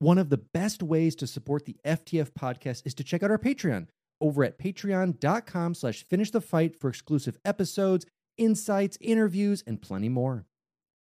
One of the best ways to support the FTF podcast is to check out our Patreon over at patreon.com slash finish the fight for exclusive episodes, insights, interviews, and plenty more.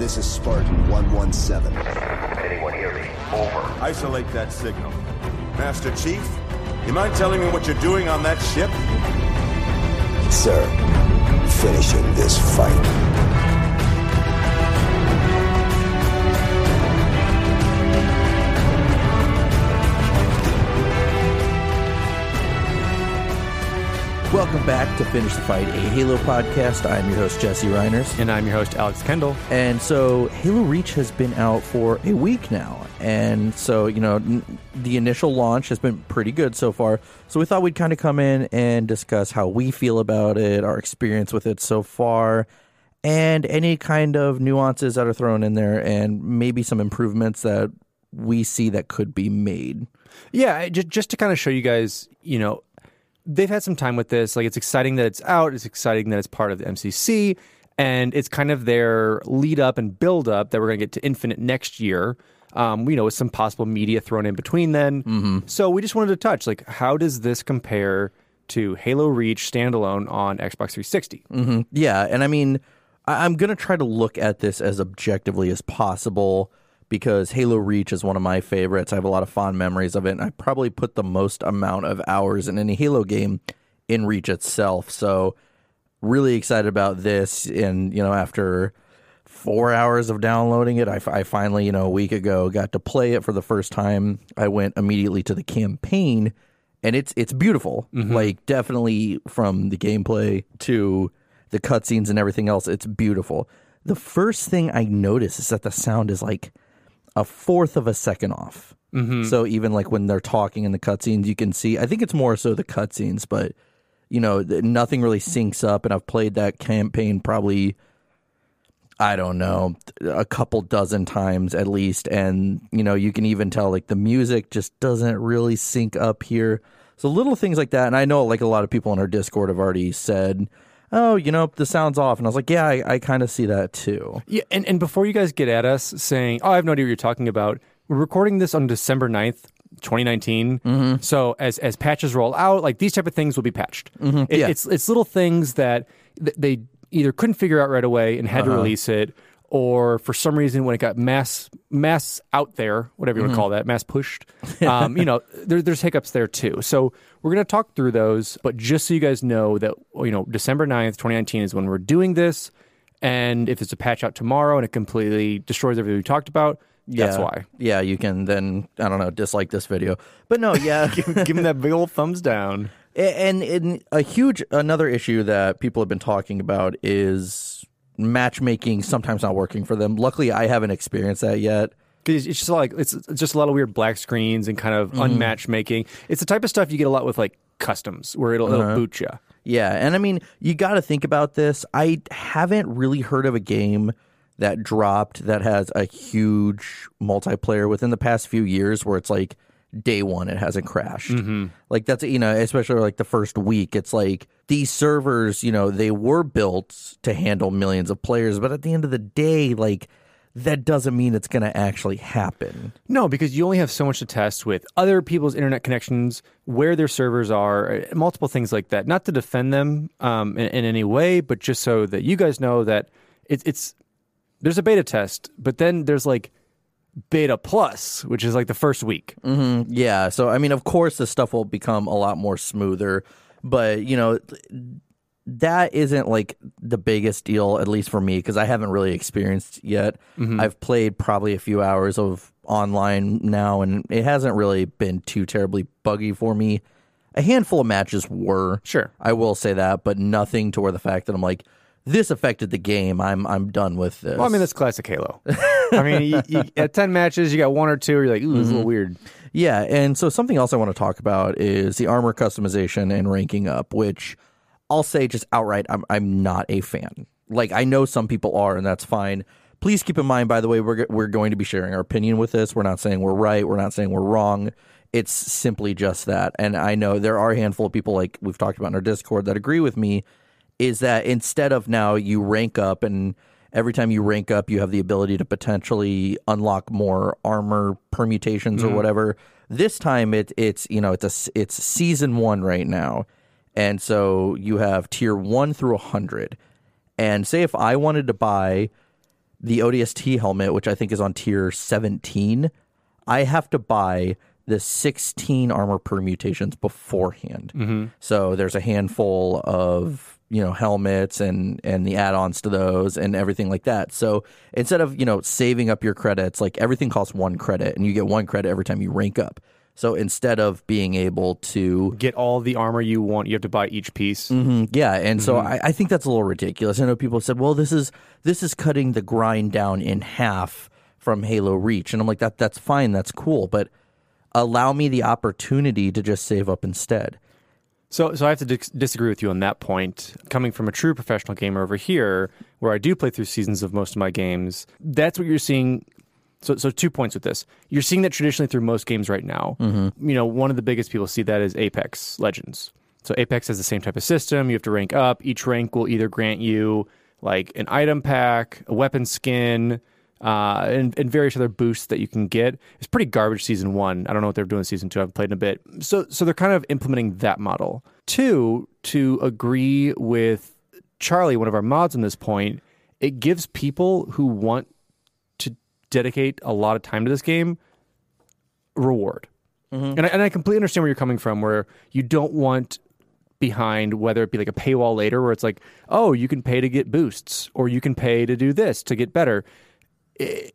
This is Spartan 117. Anyone hear me? Over. Isolate that signal. Master Chief, you mind telling me what you're doing on that ship? Sir, finishing this fight. Welcome back to Finish the Fight, a Halo podcast. I'm your host, Jesse Reiners. And I'm your host, Alex Kendall. And so Halo Reach has been out for a week now. And so, you know, n- the initial launch has been pretty good so far. So we thought we'd kind of come in and discuss how we feel about it, our experience with it so far, and any kind of nuances that are thrown in there, and maybe some improvements that we see that could be made. Yeah, just, just to kind of show you guys, you know, they've had some time with this. Like, it's exciting that it's out. It's exciting that it's part of the MCC, and it's kind of their lead up and build up that we're going to get to Infinite next year. Um, you know, with some possible media thrown in between then. Mm-hmm. So we just wanted to touch like, how does this compare to Halo Reach standalone on Xbox 360? hmm Yeah, and I mean, I- I'm gonna try to look at this as objectively as possible because Halo Reach is one of my favorites. I have a lot of fond memories of it, and I probably put the most amount of hours in any Halo game in Reach itself. So, really excited about this. And you know, after four hours of downloading it, I finally, you know, a week ago got to play it for the first time. I went immediately to the campaign, and it's it's beautiful. Mm-hmm. Like definitely from the gameplay to the cutscenes and everything else, it's beautiful. The first thing I notice is that the sound is like a fourth of a second off. Mm-hmm. So even like when they're talking in the cutscenes, you can see. I think it's more so the cutscenes, but you know, th- nothing really syncs up. And I've played that campaign probably, I don't know, a couple dozen times at least. And you know, you can even tell like the music just doesn't really sync up here. So little things like that. And I know like a lot of people in our Discord have already said. Oh, you know, the sound's off. And I was like, yeah, I, I kind of see that too. Yeah, and, and before you guys get at us saying, oh, I have no idea what you're talking about, we're recording this on December 9th, 2019. Mm-hmm. So as as patches roll out, like these type of things will be patched. Mm-hmm. yeah. It's it's little things that th- they either couldn't figure out right away and had Uh-huh. to release it, or for some reason when it got mass mass out there, whatever you Mm-hmm. want to call that, mass pushed, um, you know, there, there's hiccups there too. So we're gonna talk through those, but just so you guys know that you know December 9th, 2019 is when we're doing this. And if it's a patch out tomorrow and it completely destroys everything we talked about, that's Yeah. why. Yeah, you can then I don't know dislike this video, but no, yeah, Give him that big old thumbs down. and, and a huge another issue that people have been talking about is matchmaking sometimes not working for them. Luckily, I haven't experienced that yet. It's just like it's just a lot of weird black screens and kind of mm. unmatched making. It's the type of stuff you get a lot with like customs, where it'll, it'll uh-huh. boot you. Yeah, and I mean, you got to think about this. I haven't really heard of a game that dropped that has a huge multiplayer within the past few years where it's like day one it hasn't crashed. Mm-hmm. Like that's you know, especially like the first week, it's like these servers, you know, they were built to handle millions of players, but at the end of the day, like that doesn't mean it's going to actually happen. No, because you only have so much to test with other people's internet connections, where their servers are, uh, multiple things like that. Not to defend them um, in, in any way, but just so that you guys know that it, it's there's a beta test, but then there's like beta plus, which is like the first week. Yeah. So I mean, of course, this stuff will become a lot more smoother, but you know, that isn't like the biggest deal, at least for me, because I haven't really experienced yet. Mm-hmm. I've played probably a few hours of online now, and it hasn't really been too terribly buggy for me. A handful of matches were, Sure. I will say that, but nothing to where the fact that I'm like, this affected the game. I'm I'm done with this. Well, I mean, that's classic Halo. I mean, you, you, at 10 matches, you got one or two, you're like, ooh, this is a little mm-hmm. weird. Yeah, and so something else I want to talk about is the armor customization and ranking up, which I'll say just outright I'm I'm not a fan. Like I know some people are, and that's fine. Please keep in mind, by the way, we're we're going to be sharing our opinion with this. We're not saying we're right. We're not saying we're wrong. It's simply just that. And I know there are a handful of people, like we've talked about in our Discord, that agree with me. Is that instead of now you rank up and every time you rank up, you have the ability to potentially unlock more armor permutations or mm-hmm. whatever. This time it it's you know it's a it's season one right now, and so you have tier one through a hundred. And say if I wanted to buy the ODST helmet, which I think is on tier seventeen, I have to buy the 16 armor permutations beforehand. Mm-hmm. So there's a handful of you know helmets and and the add-ons to those and everything like that. So instead of you know saving up your credits, like everything costs one credit, and you get one credit every time you rank up. So instead of being able to Get all the armor you want, you have to buy each piece. Mm, yeah, and so I, I think that's a little ridiculous. I know people have said, "Well, this is this is cutting the grind down in half from Halo Reach," and I'm like, "That that's fine, that's cool, but allow me the opportunity to just save up instead." So, so I have to dis- disagree with you on that point. Coming from a true professional gamer over here, where I do play through seasons of most of my games, that's what you're seeing. So, so two points with this. You're seeing that traditionally through most games right now. You know, one of the biggest people see that is Apex Legends. So Apex has the same type of system. You have to rank up. Each rank will either grant you like an item pack, a weapon skin, uh, and, and various other boosts that you can get. It's pretty garbage season one. I don't know what they're doing season two. I haven't played in a bit. So so they're kind of implementing that model. Two, to agree with Charlie, one of our mods on this point, it gives people who want to dedicate a lot of time to this game reward. Mm-hmm. And, I, and I completely understand where you're coming from, where you don't want behind whether it be like a paywall later where it's like, oh, you can pay to get boosts or you can pay to do this to get better. It,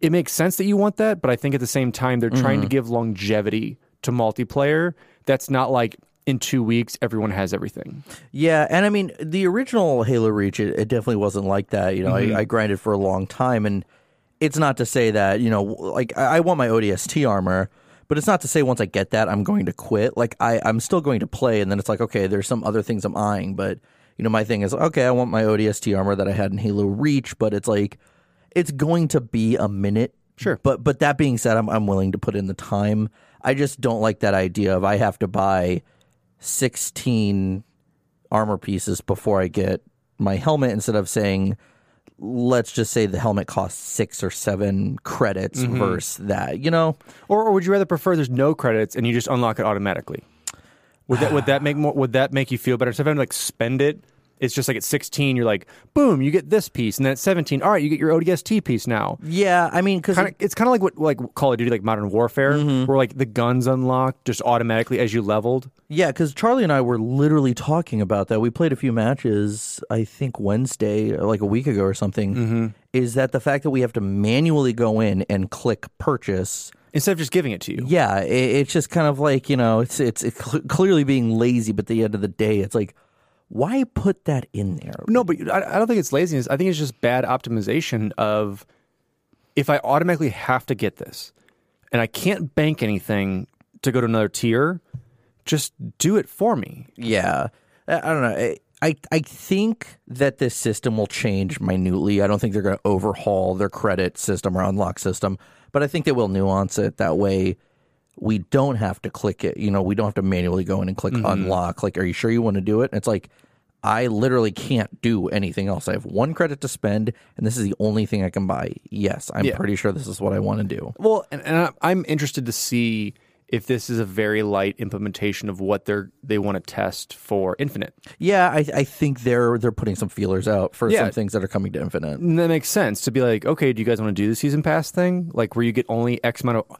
it makes sense that you want that, but I think at the same time they're trying to mm-hmm. give longevity to multiplayer. That's not like in two weeks everyone has everything. Yeah, and I mean the original Halo Reach, it, it definitely wasn't like that. You know, I, mm-hmm. I grinded for a long time, and it's not to say that you know, like I, I want my ODST armor, but it's not to say once I get that I'm going to quit. Like I, I'm still going to play, and then it's like okay, there's some other things I'm eyeing, but you know, my thing is okay, I want my ODST armor that I had in Halo Reach, but it's like it's going to be a minute. Sure. But but that being said, I'm I'm willing to put in the time. I just don't like that idea of I have to buy 16 armor pieces before I get my helmet instead of saying let's just say the helmet costs 6 or 7 credits mm-hmm. versus that, you know? Or, or would you rather prefer there's no credits and you just unlock it automatically? Would that would that make more would that make you feel better? So if I like spend it, it's just like at 16 you're like, boom, you get this piece, and then at 17, all right, you get your ODST piece now. Yeah, I mean Kind of, it's kind of like what like Call of Duty, like Modern Warfare, mm-hmm. where like the guns unlock just automatically as you leveled. Yeah, because Charlie and I were literally talking about that. We played a few matches, I think Wednesday, like a week ago or something. Mm-hmm. Is that the fact that we have to manually go in and click purchase? Instead of just giving it to you. Yeah, it, it's just kind of like you know, it's it's, it's cl- clearly being lazy, but at the end of the day, it's like, why put that in there? No, but I, I don't think it's laziness. I think it's just bad optimization of if I automatically have to get this and I can't bank anything to go to another tier, just do it for me. Yeah, I don't know. I- I I think that this system will change minutely. I don't think they're going to overhaul their credit system or unlock system, but I think they will nuance it that way. We don't have to click it. You know, we don't have to manually go in and click mm-hmm. unlock. Like, are you sure you want to do it? And it's like. I literally can't do anything else. I have one credit to spend, and this is the only thing I can buy. Yes, I'm Yeah. pretty sure this is what I want to do. Well, and, and I'm interested to see if this is a very light implementation of what they're they want to test for Infinite. Yeah, I, I think they're they're putting some feelers out for Yeah. some things that are coming to Infinite. And that makes sense to be like, okay, do you guys want to do the season pass thing, like where you get only X amount of?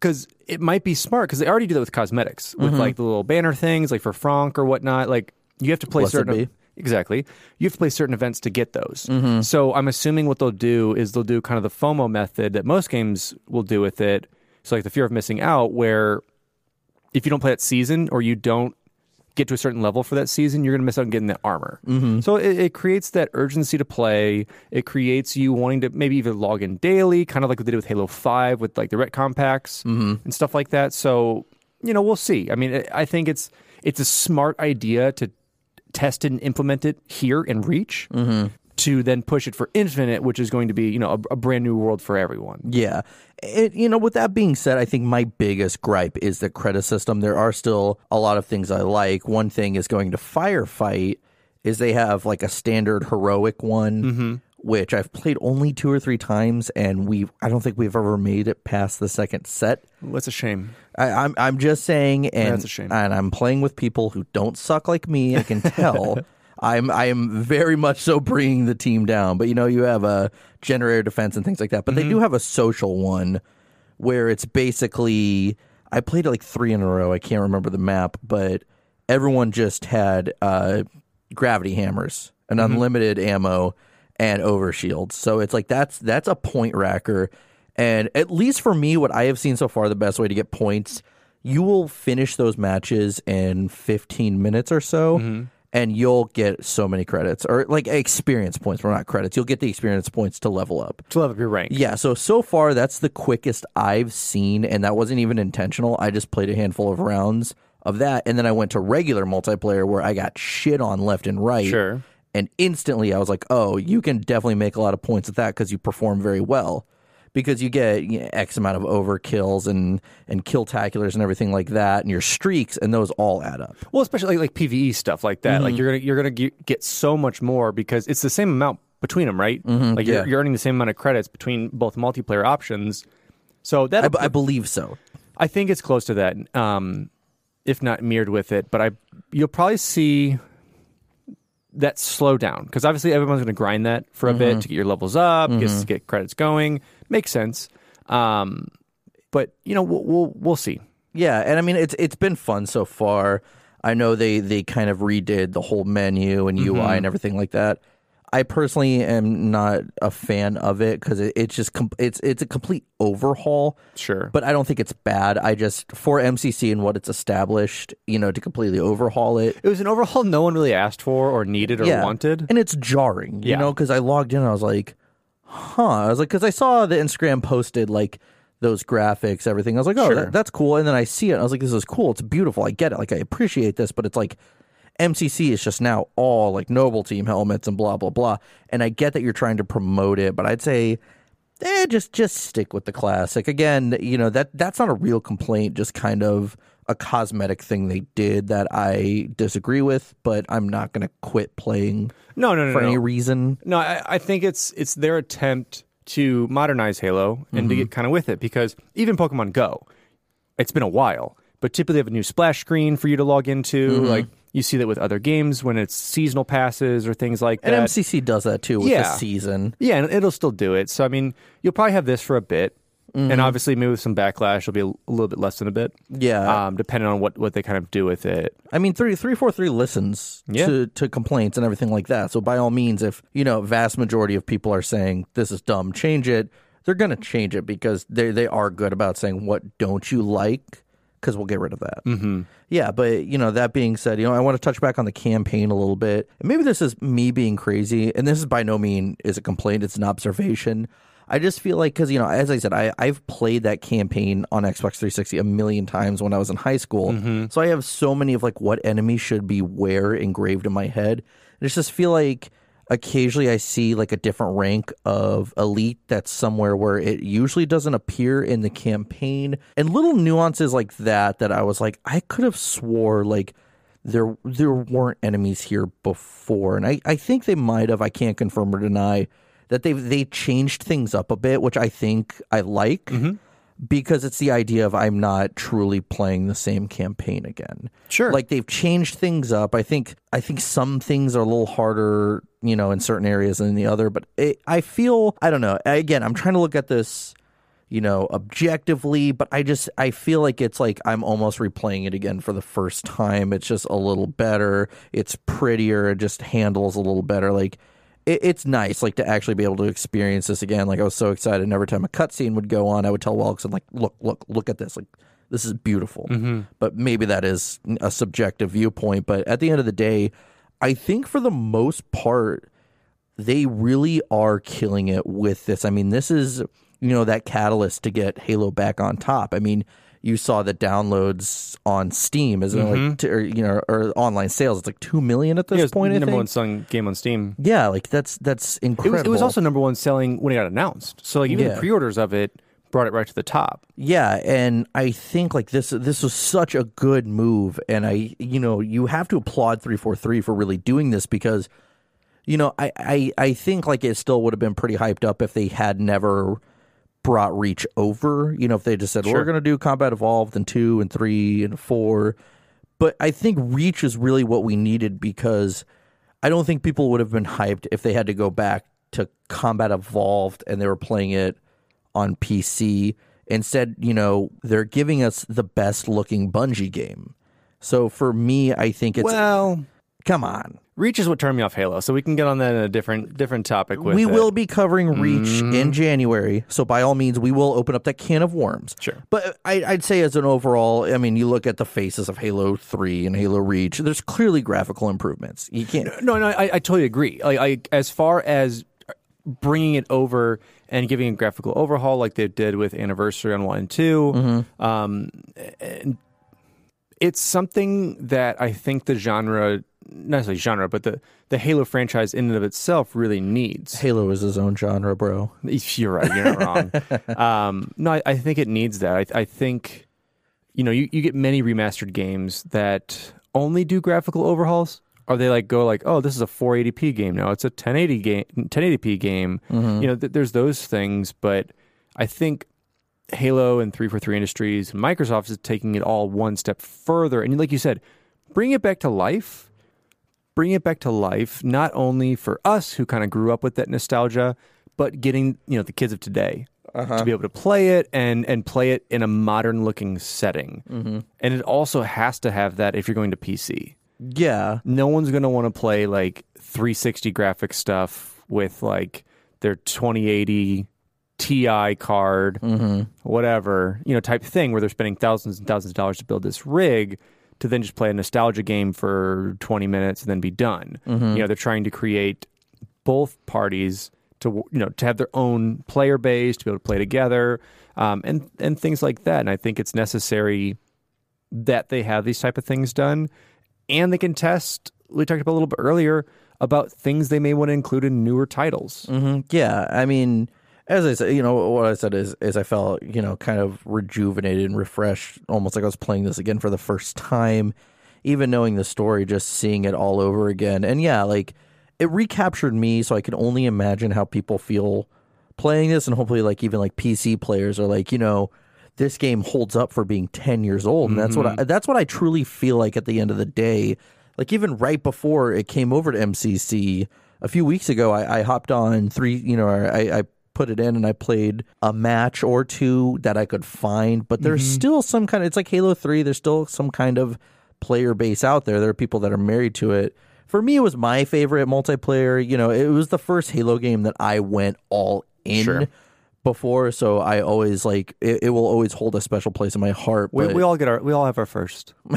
Because it might be smart because they already do that with cosmetics, with mm-hmm. like the little banner things, like for Franck or whatnot. Like you have to play Blessed certain be. exactly. You have to play certain events to get those. Mm-hmm. So I'm assuming what they'll do is they'll do kind of the FOMO method that most games will do with it. So like the fear of missing out, where if you don't play that season or you don't get to a certain level for that season, you're going to miss out on getting that armor. Mm-hmm. So it, it creates that urgency to play. It creates you wanting to maybe even log in daily, kind of like what they did with Halo Five with like the retcon packs Mm-hmm. and stuff like that. So you know, we'll see. I mean, I- I think it's it's a smart idea to test it and implement it here in Reach. Mm-hmm. To then push it for Infinite, which is going to be, you know, a, a brand new world for everyone. Yeah. It, you know, with that being said, I think my biggest gripe is the credit system. There are still a lot of things I like. One thing is going to Firefight is they have like a standard heroic one, mm-hmm. which I've played only two or three times, and we I don't think we've ever made it past the second set. That's a shame. I, I'm I'm just saying, and That's a shame. and I'm playing with people who don't suck like me. I can tell. I'm I am very much so bringing the team down. But you know, you have a generator defense and things like that. But Mm-hmm. they do have a social one where it's basically I played it like three in a row. I can't remember the map, but everyone just had uh, gravity hammers and Mm-hmm. unlimited ammo and overshields. So it's like that's that's a point racker. And at least for me, what I have seen so far, the best way to get points, you will finish those matches in 15 minutes or so. Mm-hmm. And you'll get so many credits, or like experience points, but not credits. You'll get the experience points to level up. To level up your rank. Yeah, so so far that's the quickest I've seen, and that wasn't even intentional. I just played a handful of rounds of that, and then I went to regular multiplayer where I got shit on left and right. Sure. And instantly I was like, oh, you can definitely make a lot of points with that because you perform very well. Because you get you know, X amount of overkills and, and Killtaculars and everything like that, and your streaks, and those all add up. Well, especially like, like PVE stuff like that. Mm-hmm. Like you're gonna you're gonna get so much more because it's the same amount between them, right? Like Mm-hmm. yeah. you're, you're earning the same amount of credits between both multiplayer options. So that I, b- I believe so. I think it's close to that, um, if not mirrored with it. But I you'll probably see that slow down because obviously everyone's going to grind that for a Mm-hmm. bit to get your levels up, get, get credits going. Makes sense. Um, but you know we'll, we'll we'll see. Yeah, and I mean it's it's been fun so far. I know they they kind of redid the whole menu and UI and everything like that. I personally am not a fan of it because it, it's just com- it's it's a complete overhaul. Sure. But I don't think it's bad. I just for MCC and what it's established, you know, to completely overhaul it. It was an overhaul no one really asked for or needed or yeah. wanted. and it's jarring. You Yeah. know, because I logged in and I was like, huh. I was like, because I saw the Instagram posted like those graphics, everything. I was like, oh, Sure. that, that's cool. And then I see it. I was like, this is cool. It's beautiful. I get it. Like I appreciate this, but it's like MCC is just now all like Noble Team helmets and blah blah blah. And I get that you're trying to promote it, but I'd say. Eh, just just stick with the classic. Again, you know, that that's not a real complaint, just kind of a cosmetic thing they did that I disagree with, but I'm not gonna quit playing no, no, no, for no. any reason. No, I, I think it's it's their attempt to modernize Halo and to mm-hmm. get kind of with it because even Pokemon Go, it's been a while, but typically they have a new splash screen for you to log into. Mm-hmm. Like you see that with other games when it's seasonal passes or things like that. And. MCC does that too with Yeah. the season. yeah, and it'll still do it. So I mean, you'll probably have this for a bit. And obviously, maybe with some backlash, it'll be a, little bit less than a bit. Yeah. Um, depending on what, what they kind of do with it. I mean, three three four three listens Yeah. to to complaints and everything like that. So by all means, if you know, vast majority of people are saying this is dumb, change it. They're gonna change it because they they are good about saying what don't you like because we'll get rid of that. Mm-hmm. Yeah, but you know that being said, you know I want to touch back on the campaign a little bit. Maybe this is me being crazy, and this is by no mean is a complaint. It's an observation. I just feel like because you know, as I said, I I've played that campaign on Xbox 360 a million times when I was in high school, mm-hmm. so I have so many of like what enemies should be where engraved in my head. And it's just feel like occasionally I see like a different rank of elite that's somewhere where it usually doesn't appear in the campaign, and little nuances like that that I was like, I could have swore like there there weren't enemies here before, and I, I think they might have. I can't confirm or deny that they they changed things up a bit, which I think I like. Mm-hmm. because it's the idea of I'm not truly playing the same campaign again. Sure. Like they've changed things up. I think I think some things are a little harder, you know, in certain areas than the other, but it, I feel I don't know. Again, I'm trying to look at this you know, objectively, but I just I feel like it's like I'm almost replaying it again for the first time. It's just a little better. It's prettier. It just handles a little better. Like it, it's nice, like to actually be able to experience this again. Like I was so excited. And every time a cutscene would go on, I would tell Welkson like, "Look, look, look at this! Like this is beautiful." Mm-hmm. But maybe that is a subjective viewpoint. But at the end of the day, I think for the most part, they really are killing it with this. I mean, this is you know that catalyst to get Halo back on top. I mean, you saw the downloads on Steam, isn't it like, mm-hmm. t- or, you know, or online sales? It's like two million at this Yeah, it point. I number one selling game on Steam. Yeah, like that's that's It incredible. was, it was also number one selling when it got announced. So like even Yeah. the pre-orders of it brought it right to the top. Yeah, and I think like this this was such a good move and I you know, you have to applaud 343 for really doing this because you know, I I I think like it still would have been pretty hyped up if they had never brought Reach over, you know, if they just said we're going to do Combat Evolved and 2 and 3 and 4. But I think Reach is really what we needed because I don't think people would have been hyped if they had to go back to Combat Evolved and they were playing it on PC. Instead, you know, they're giving us the best looking Bungie game. So for me, I think it's well, come on. Reach is what turned me off Halo. So we can get on that in a different different topic with we it. will be covering Reach in January, so by all means, we will open up that can of worms. Sure. but I, I'd say as an overall, I mean, you look at the faces of Halo Three and Halo Reach. There's clearly graphical improvements. You can't. No, no, I, I totally agree. Like, I, as far as bringing it over and giving a graphical overhaul, like they did with Anniversary on one and 2 um, and it's something that I think the genre, necessarily genre, but the the Halo franchise in and of itself really needs. Halo is his own genre, bro. You're right. You're not wrong. um, no, I, I think it needs that. I, I think, you know, you, you get many remastered games that only do graphical overhauls. Or they like go like, oh, this is a 480p game now. It's a 1080 game, 1080p game. You know, th- there's those things, but I think Halo and 343 Industries, Microsoft is taking it all one step further. And like you said, bring it back to life. Bring it back to life, not only for us who kind of grew up with that nostalgia, but getting you know the kids of today to uh-huh. be able to play it and and play it in a modern looking setting. Mm-hmm. And it also has to have that if you're going to PC. Yeah, No one's going to want to play like 360 graphic stuff with like their 2080 TI card, mm-hmm. whatever, you know, type thing where they're spending thousands and thousands of dollars to build this rig to then just play a nostalgia game for 20 minutes and then be done. You know, they're trying to create both parties to you know to have their own player base to be able to play together um, and and things like that. And I think it's necessary that they have these type of things done, and they can test. We talked about a little bit earlier about things they may want to include in newer titles. hmm yeah. I mean, as I said, you know, what I said is, is I felt, you know, kind of rejuvenated and refreshed, almost like I was playing this again for the first time. Even knowing the story, just seeing it all over again, and yeah, like it recaptured me. So I can only imagine how people feel playing this, and hopefully, like even like PC players are like, you know, this game holds up for being ten years old, and that's what mm-hmm. I, that's what I truly feel like at the end of the day. Like even right before it came over to MCC a few weeks ago, I, I hopped on three. You know, I, I put it in and I played a match or two that I could find. But there's mm-hmm. still some kind of. It's like Halo Three. There's still some kind of player base out there. There are people that are married to it. For me, it was my favorite multiplayer. You know, it was the first Halo game that I went all in. Sure. Before, so I always like it, it. will always hold a special place in my heart. We, we all get our we all have our first.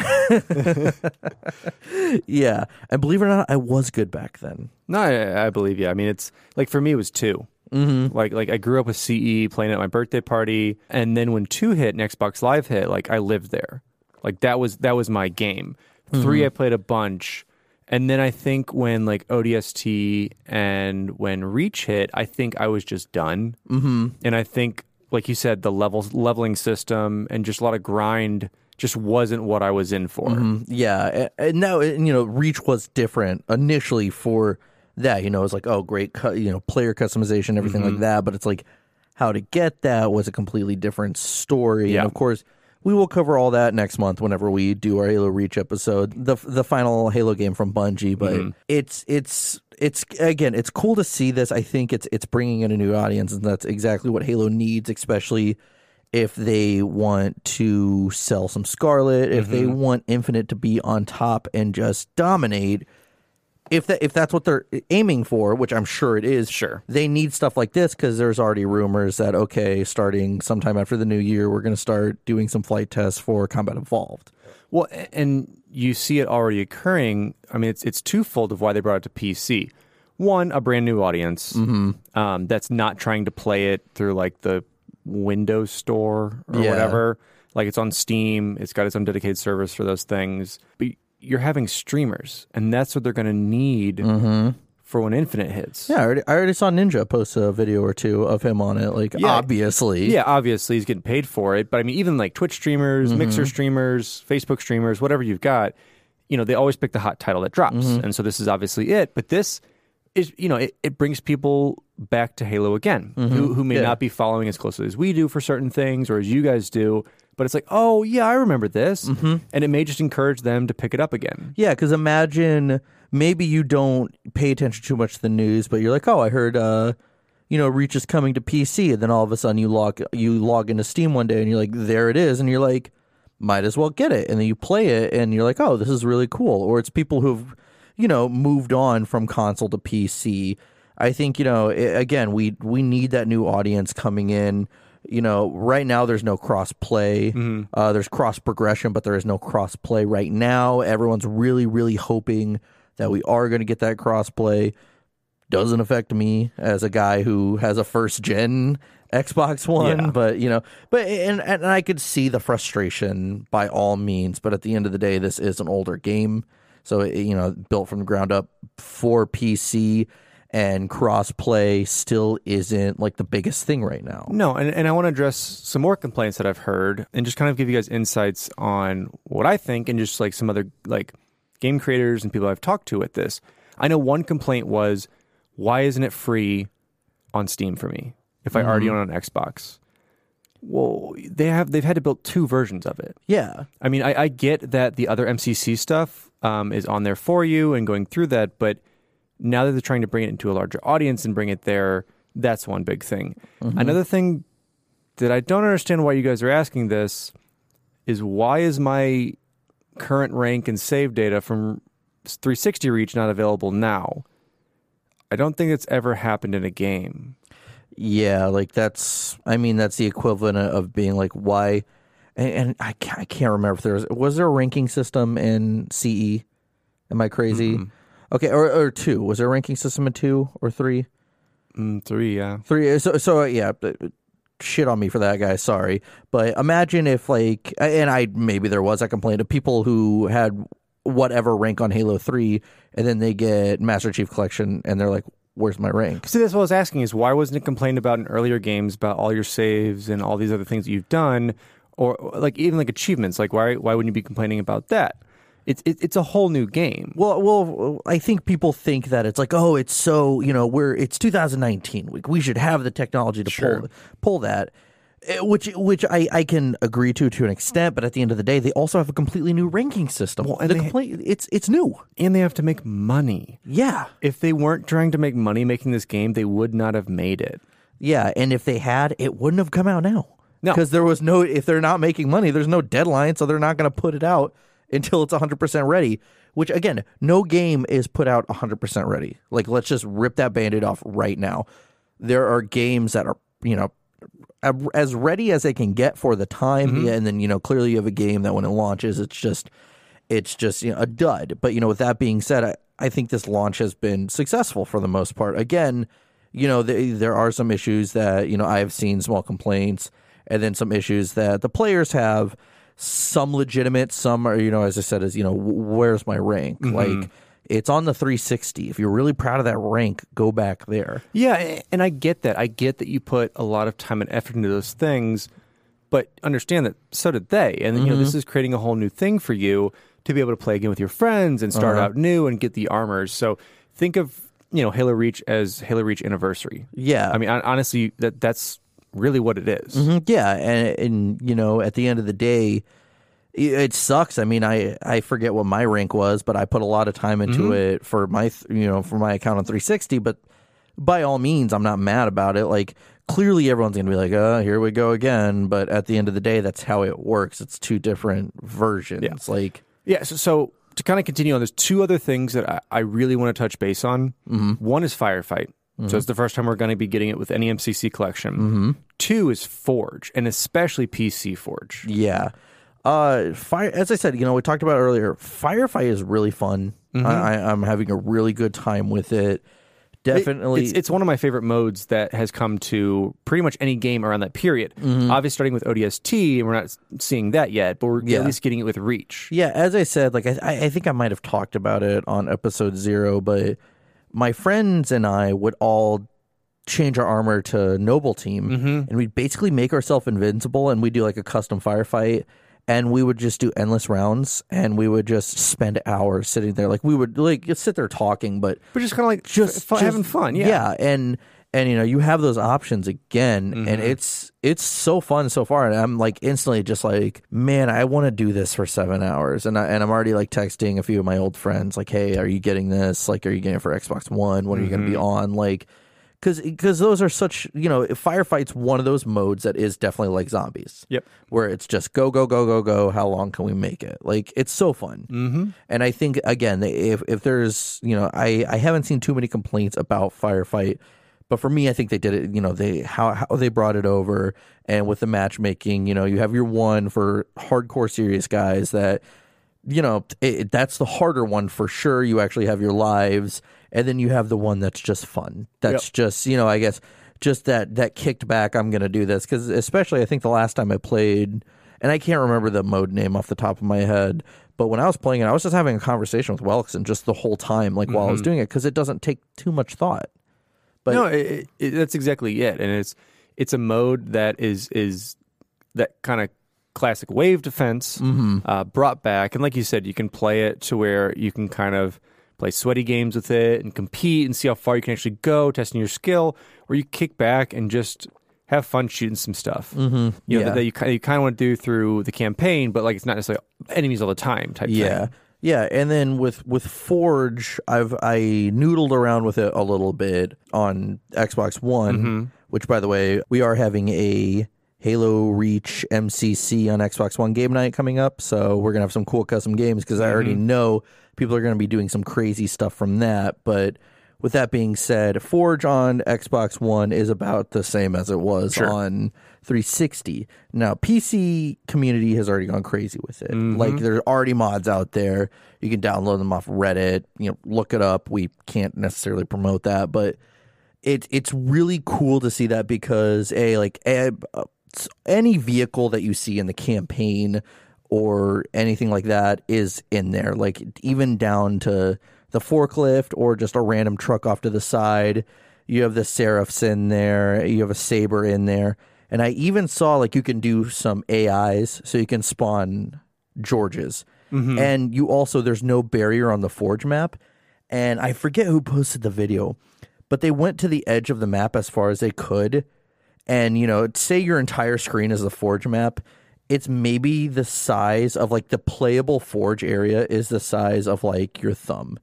yeah, and believe it or not, I was good back then. No, I, I believe you. I mean, it's like for me, it was 2 Mm-hmm. Like like I grew up with CE playing at my birthday party, and then when two hit and Xbox Live hit, like I lived there. Like that was that was my game. Three, I played a bunch, and then I think when like ODST and when Reach hit, I think I was just done. Mm-hmm. And I think, like you said, the levels leveling system and just a lot of grind just wasn't what I was in for. Yeah, and now you know, Reach was different initially for that. You know, it was like, oh, great, cu- you know, player customization, everything like that. But it's like how to get that was a completely different story. Yeah. And of course, we will cover all that next month whenever we do our Halo Reach episode, the the final Halo game from Bungie. But Mm-hmm. it's it's it's again, it's cool to see this. I think it's it's bringing in a new audience, and that's exactly what Halo needs, especially if they want to sell some Scarlett, if they Mm-hmm. want Infinite to be on top and just dominate. If that if that's what they're aiming for, which I'm sure it is, Sure. they need stuff like this because there's already rumors that okay, starting sometime after the new year, we're going to start doing some flight tests for Combat Evolved. Well, and you see it already occurring. I mean, it's it's twofold of why they brought it to PC. One, a brand new audience Mm-hmm. um, that's not trying to play it through like the Windows Store or Yeah. whatever. Like it's on Steam. It's got its own dedicated service for those things. But you're having streamers, and that's what they're going to need for when Infinite hits. Mm-hmm. Yeah, I already, I already saw Ninja post a video or two of him on it. Like, Yeah. obviously, Yeah, obviously he's getting paid for it, but I mean, even like Twitch streamers, Mm-hmm. Mixer streamers, Facebook streamers, whatever you've got, you know, they always pick the hot title that drops, Mm-hmm. and so this is obviously it. But this is, you know, it, it brings people back to Halo again, who who may Mm-hmm. Yeah. not be following as closely as we do for certain things, or as you guys do. But it's like, oh yeah, I remember this, Mm-hmm. and it may just encourage them to pick it up again. Yeah, because imagine maybe you don't pay attention too much to the news, but you're like, oh, I heard, uh, you know, Reach is coming to PC, and then all of a sudden you log you log into Steam one day, and you're like, there it is, and you're like, might as well get it, and then you play it, and you're like, oh, this is really cool. Or it's people who've, you know, moved on from console to PC. I think you know, i again, we we need that new audience coming in. You know, right now there's no cross play. Uh, there's cross progression, but there is no cross play right now. Everyone's really, really hoping that we are going to get that cross play. Doesn't affect me as a guy who has a first gen Xbox One, Yeah. but you know, but and and I could see the frustration by all means. But at the end of the day, this is an older game, so it, you know, built from the ground up for PC. And crossplay still isn't like the biggest thing right now. No, and, and I want to address some more complaints that I've heard and just kind of give you guys insights on what I think and just like some other like game creators and people I've talked to with this. I know one complaint was why isn't it free on Steam for me if I already own an Xbox? Well, they have they've had to build two versions of it. Yeah, I mean, I, I get that the other MCC stuff um, is on there for you and going through that, but now that they're trying to bring it into a larger audience and bring it there, that's one big thing. Mm-hmm. Another thing that I don't understand why you guys are asking this is why is my current rank and save data from 360 reach not available now? I don't think it's ever happened in a game. Yeah, like that's. I mean, that's the equivalent of being like, why? And, and I can't, I can't remember if there was was there a ranking system in CE. Am I crazy? Mm-hmm. Okay, or or two. Was there a ranking system in two or three? Mm, three, yeah. Three. So so uh, yeah. uh, Shit on me for that, guy. Sorry, but imagine if like, and I maybe there was a complaint of people who had whatever rank on Halo Three, and then they get Master Chief Collection, and they're like, "Where's my rank?" See, that's what I was asking: is why wasn't it complained about in earlier games about all your saves and all these other things that you've done, or or, like even like achievements? Like why why wouldn't you be complaining about that? It's it, it's a whole new game. Well, well, I think people think that it's like, oh, it's so you know, we're it's 2019. We, we should have the technology to Sure. pull pull that, Eh, which which I, I can agree to to an extent. But at the end of the day, they also have a completely new ranking system. Well, and the they- complaint, it's it's new. and they have to make money. Yeah, If they weren't trying to make money making this game, they would not have made it. yeah. And if they had, it wouldn't have come out now. No. because there was no. If they're not making money, there's no deadline, so they're not going to put it out until it's 100 percent ready. Which again, no game is put out 100 percent ready. Like, let's just rip that band-aid off right now. There are games that are you know as ready as they can get for the time, mm-hmm. yeah, and then you know clearly you have a game that when it launches, it's just it's just you know, a dud. But you know, with that being said, I, I think this launch has been successful for the most part. Again, you know, the, there are some issues that you know I have seen small complaints, and then some issues that the players have. Some legitimate, some are you know, as I said, is you know, where's my rank? Mm-hmm. Like it's on the 360. If you're really proud of that rank, go back there. Yeah, and I get that. I get that you put a lot of time and effort into those things, but understand that so did they. And you know, this mm-hmm. is creating a whole new thing for you to be able to play again with your friends and start uh-huh. out new and get the armors. So think of you know Halo Reach as Halo Reach Anniversary. Yeah, I mean, honestly, that that's really what it is. Mhm, Yeah, and and you know, at the end of the day, it sucks. I mean, I I forget what my rank was, but I put a lot of time into mm-hmm. it for my th- you know for my account on 360. But by all means, I'm not mad about it. Like clearly, everyone's gonna be like, "Oh, here we go again." But at the end of the day, that's how it works. It's two different versions. Yeah. Like Yeah. So, so to kind of continue on, there's two other things that I, I really want to touch base on. Mm-hmm. One is Firefight. So it's mm-hmm. the first time we're going to be getting it with any MCC collection. Mm-hmm. Two is Forge, and especially PC Forge. Yeah. Uh, fire. As I said, you know, we talked about earlier. Firefight is really fun. Mm-hmm. I, I, I'm having a really good time with it. Definitely. It's, it's one of my favorite modes that has come to pretty much any game around that period. Obviously, starting with ODST, and we're not seeing that yet, but we're Yeah. at least getting it with Reach. yeah. As I said, like I I think I might have talked about it on episode zero, but my friends and I would all change our armor to noble team, mm-hmm. and we'd basically make ourselves invincible, and we'd do like a custom firefight. And we would just do endless rounds, and we would just spend hours sitting there. Like we would like just sit there talking, but But just kind of like just, f- just- having fun. Yeah. yeah, and and you know you have those options again, Mm-hmm. and it's it's so fun so far, and I'm like instantly just like, man, I want to do this for seven hours, and I, and I'm already like texting a few of my old friends, like, hey, are you getting this? Like, are you getting it for Xbox One? When are you going to be Mm-hmm. on? Like. Because because those are such you know firefight's one of those modes that is definitely like zombies Yep. where it's just go go go go go how long can we make it like it's so fun mm-hmm. and i think again if if there's you know i i haven't seen too many complaints about firefight but for me i think they did it you know they how how they brought it over and with the matchmaking you know you have your one for hardcore serious guys that you know it, that's the harder one for sure. You actually have your lives and then you have the one that's just fun. That's just you know i guess just that that kicked back i'm gonna do this. Because especially i think the last time i played and i can't remember the mode name off the top of my head but when i was playing it i was just having a conversation with Welkson just the whole time like while i was mm-hmm. doing it because it doesn't take too much thought but no, it, it, that's exactly it, and it's it's a mode that is is that kind of classic wave defense Mm-hmm. uh, brought back, and like you said, you can play it to where you can kind of play sweaty games with it and compete and see how far you can actually go, testing your skill, or you kick back and just have fun shooting some stuff. Mm-hmm. You know Yeah. that, that you kind you kind of want to do through the campaign, but like it's not necessarily enemies all the time type yeah thing. Yeah and then with with forge i've i noodled around with it a little bit on xbox one Mm-hmm. which by the way we are having a halo reach mcc on xbox one game night coming up so we're gonna have some cool custom games because i already Mm-hmm. know people are gonna be doing some crazy stuff from that but with that being said, Forge on Xbox One is about the same as it was on 360. Now, PC community has already gone crazy with it. Like, there's already mods out there. You can download them off Reddit. You know, look it up. We can't necessarily promote that, but it it's really cool to see that because a like a, uh, any vehicle that you see in the campaign or anything like that is in there. Like even down to the forklift or just a random truck off to the side. You have the seraphs in there. You have a saber in there. And I even saw like you can do some AIs, so you can spawn Georges. Mm-hmm. And you also there's no barrier on the Forge map. And I forget who posted the video, but they went to the edge of the map as far as they could. And you know, say your entire screen is the Forge map. It's maybe the size of like the playable Forge area is the size of like your thumb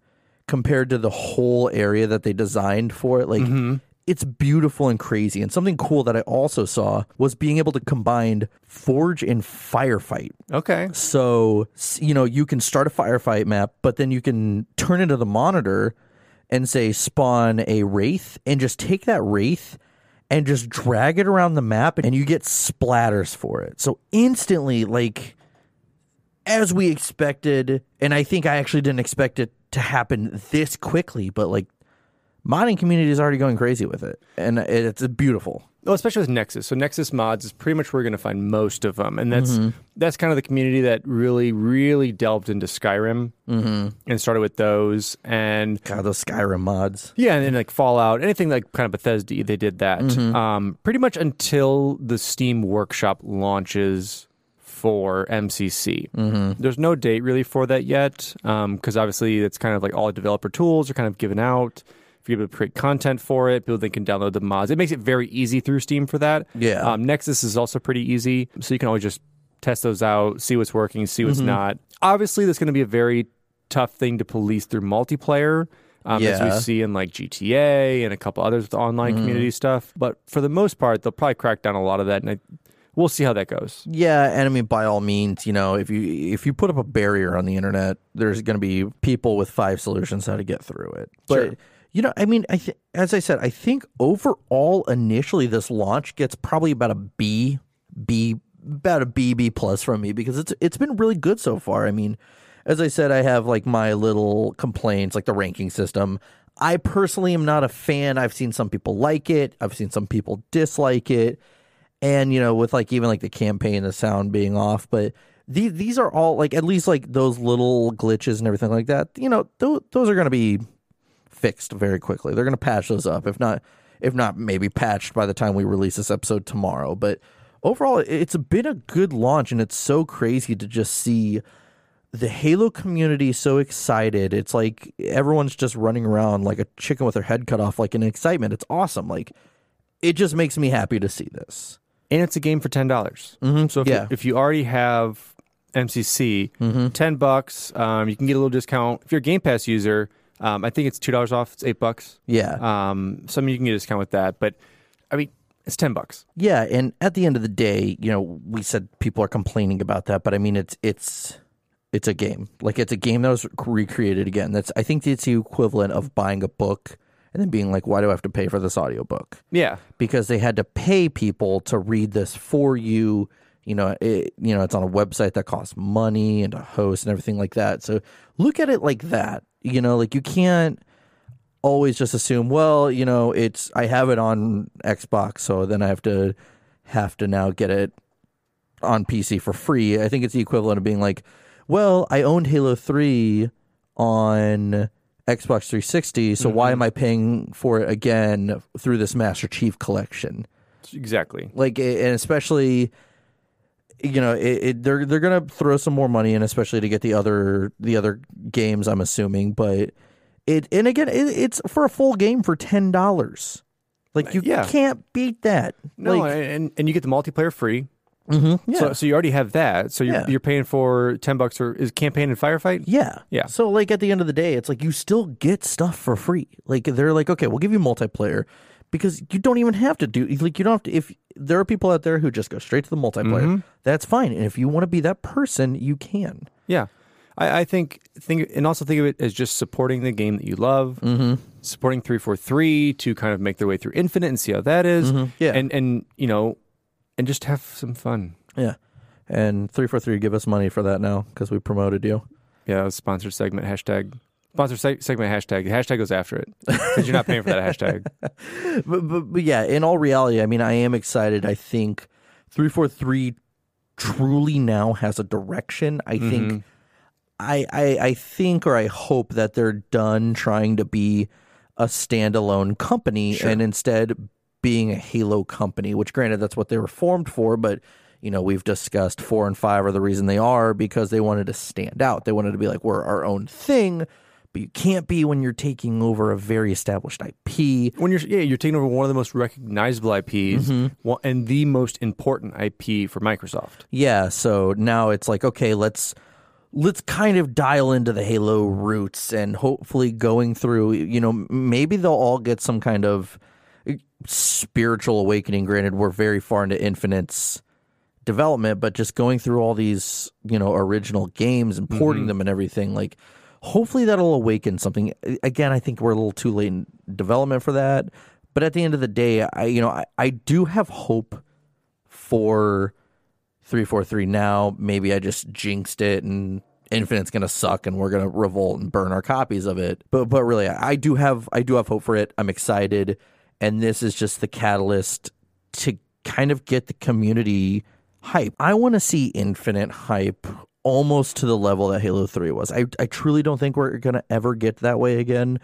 compared to the whole area that they designed for it. Like mm-hmm. It's beautiful and crazy. And something cool that I also saw was being able to combine Forge and Firefight. Okay. So, you know, you can start a firefight map, but then you can turn into the monitor and say spawn a wraith and just take that wraith and just drag it around the map and you get splatters for it. So instantly like as we expected and I think I actually didn't expect it to happen this quickly, but like modding community is already going crazy with it and it's beautiful. Well, especially with Nexus. So Nexus mods is pretty much where you're going to find most of them, and that's that's kind of the community that really, really delved into Skyrim and started with those. And God, those Skyrim mods. yeah, and then like Fallout, anything like kind of Bethesda, they did that. Um, pretty much until the Steam Workshop launches for MCC. Mm-hmm. There's no date really for that yet, because obviously it's kind of like all developer tools are kind of given out. If you're able to create content for it, people then can download the mods. It makes it very easy through Steam for that. Yeah. Um, Nexus is also pretty easy, so you can always just test those out, see what's working, see Mm-hmm. what's not. Obviously, that's going to be a very tough thing to police through multiplayer. Um, As we see in like GTA and a couple others with online Mm-hmm. community stuff. But for the most part, they'll probably crack down a lot of that. And I, we'll see how that goes. Yeah, and I mean, by all means, you know, if you if you put up a barrier on the internet, there's going to be people with five solutions how to get through it. But Sure. You know, I mean, I th- as I said, I think overall, initially, this launch gets probably about a B, B, about a B, B plus from me because it's it's been really good so far. I mean, as I said, I have like my little complaints, like the ranking system. I personally am not a fan. I've seen some people like it. I've seen some people dislike it and you know with like even like the campaign the sound being off but these these are all like at least like those little glitches and everything like that you know th- those are going to be fixed very quickly they're going to patch those up if not if not maybe patched by the time we release this episode tomorrow but overall it's been a good launch and it's so crazy to just see the Halo community so excited. It's like everyone's just running around like a chicken with their head cut off, like in excitement. It's awesome. Like it just makes me happy to see this. and it's a game for ten dollars. Mm-hmm. So if, Yeah. you, if you already have MCC, ten bucks, um, you can get a little discount. If you're a Game Pass user, um, I think it's two dollars off. It's eight bucks. Yeah. Um, some you can get a discount with that, but I mean, it's ten bucks. Yeah, and at the end of the day, you know, we said people are complaining about that, but I mean, it's it's it's a game. Like it's a game that was recreated again. That's I think it's the equivalent of buying a book and then being like, why do I have to pay for this audiobook? Yeah, Because they had to pay people to read this for you. You know, it, you know, it's on a website that costs money and a host and everything like that. So look at it like that. You know, like you can't always just assume, well, you know, it's I have it on Xbox, so then I have to have to now get it on PC for free. I think it's the equivalent of being like, well, I owned Halo 3 on Xbox 360, so why mm-hmm. am I paying for it again through this Master Chief collection? exactly. Like and especially you know, it, it, they're they're going to throw some more money in especially to get the other the other games I'm assuming, but it and again, it, it's for a full game for $10. Like you Yeah. can't beat that. No, like, and and you get the multiplayer free. Mm-hmm, yeah. So, so you already have that. So you're, Yeah. you're paying for ten bucks for is campaign and firefight. Yeah. Yeah. So like at the end of the day, it's like you still get stuff for free. Like they're like, okay, we'll give you multiplayer because you don't even have to do like you don't have to if there are people out there who just go straight to the multiplayer, Mm-hmm. that's fine. And if you want to be that person, you can. Yeah, I, I think think and also think of it as just supporting the game that you love, mm-hmm. supporting three four three to kind of make their way through Infinite and see how that is. Yeah. and and you know, and just have some fun. Yeah. And 343 give us money for that now because we promoted you. Yeah, sponsored segment hashtag. Sponsored se- segment hashtag. The hashtag goes after it because you're not paying for that hashtag. but, but, but yeah, in all reality, I mean, I am excited. I think 343 truly now has a direction. I mm-hmm. think I, I I think or I hope that they're done trying to be a standalone company and instead being a Halo company, which granted that's what they were formed for, but you know, we've discussed four and five are the reason they are because they wanted to stand out. They wanted to be like, we're our own thing, but you can't be when you're taking over a very established IP. When you're yeah, you're taking over one of the most recognizable IPs mm-hmm. one- and the most important IP for Microsoft. Yeah, so now it's like okay, let's let's kind of dial into the Halo roots and hopefully going through, you know, maybe they'll all get some kind of eh, spiritual awakening. Granted, we're very far into Infinite's development, but just going through all these, you know, original games and porting mm-hmm. them and everything, like hopefully that'll awaken something. Again, I think we're a little too late in development for that. But at the end of the day, I you know, I, I do have hope for 343 now. Maybe I just jinxed it and Infinite's gonna suck and we're gonna revolt and burn our copies of it. But but really I do have I do have hope for it. I'm excited. And this is just the catalyst to kind of get the community hype. I want to see Infinite hype almost to the level that Halo 3 was. I, I truly don't think we're gonna ever get that way again.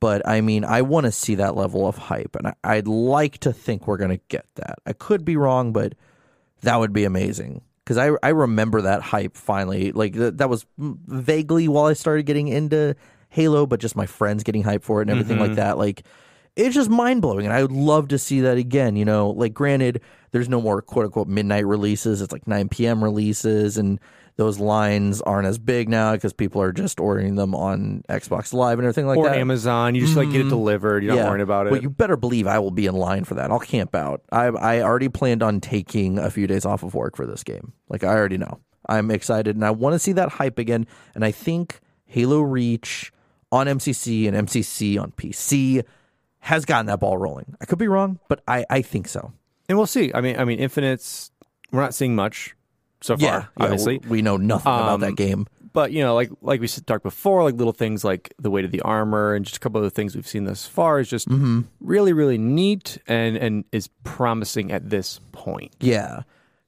But I mean, I want to see that level of hype, and I, I'd like to think we're going to get that. I could be wrong, but that would be amazing because I I remember that hype finally. Like th- that was vaguely while I started getting into Halo, but just my friends getting hype for it and everything like mm-hmm. that. Like it's just mind blowing, and I would love to see that again. You know, like granted, there's no more quote unquote midnight releases. It's like 9 p.m. releases, and those lines aren't as big now because people are just ordering them on Xbox Live and everything like or that. Or Amazon. You just like get it mm-hmm. delivered. You're not worrying about it. Well, you better believe I will be in line for that. I'll camp out. I I already planned on taking a few days off of work for this game. Like I already know. I'm excited and I want to see that hype again. And I think Halo Reach on MCC and MCC on PC has gotten that ball rolling. I could be wrong, but I, I think so. and we'll see. I mean, I mean, Infinite's we're not seeing much so far, Yeah, yeah, obviously. we know nothing about Um, that game. But you know, like like we s- talked before, like little things like the weight of the armor and just a couple of the things we've seen thus far is just Mm-hmm. really, really neat and and is promising at this point. Yeah.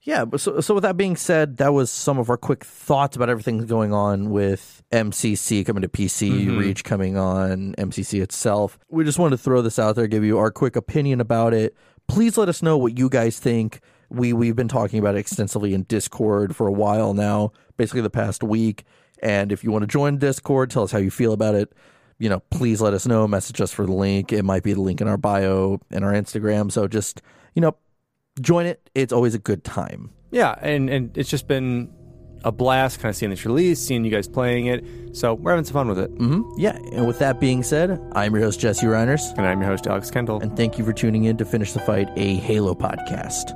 Yeah, but so so with that being said, that was some of our quick thoughts about everything going on with MCC coming to PC, Reach coming on MCC itself. We just wanted to throw this out there, give you our quick opinion about it. Please let us know what you guys think. We we've been talking about it extensively in Discord for a while now, basically the past week. And if you want to join Discord, tell us how you feel about it. You know, please let us know. Message us for the link. It might be the link in our bio and our Instagram. So just you know, join it. It's always a good time. Yeah, and and it's just been a blast kind of seeing this release, seeing you guys playing it. So we're having some fun with it. Mm-hmm. Yeah. And with that being said, I'm your host, Jesse Reiners, And I'm your host, Alex Kendall. and thank you for tuning in to Finish the Fight, a Halo podcast.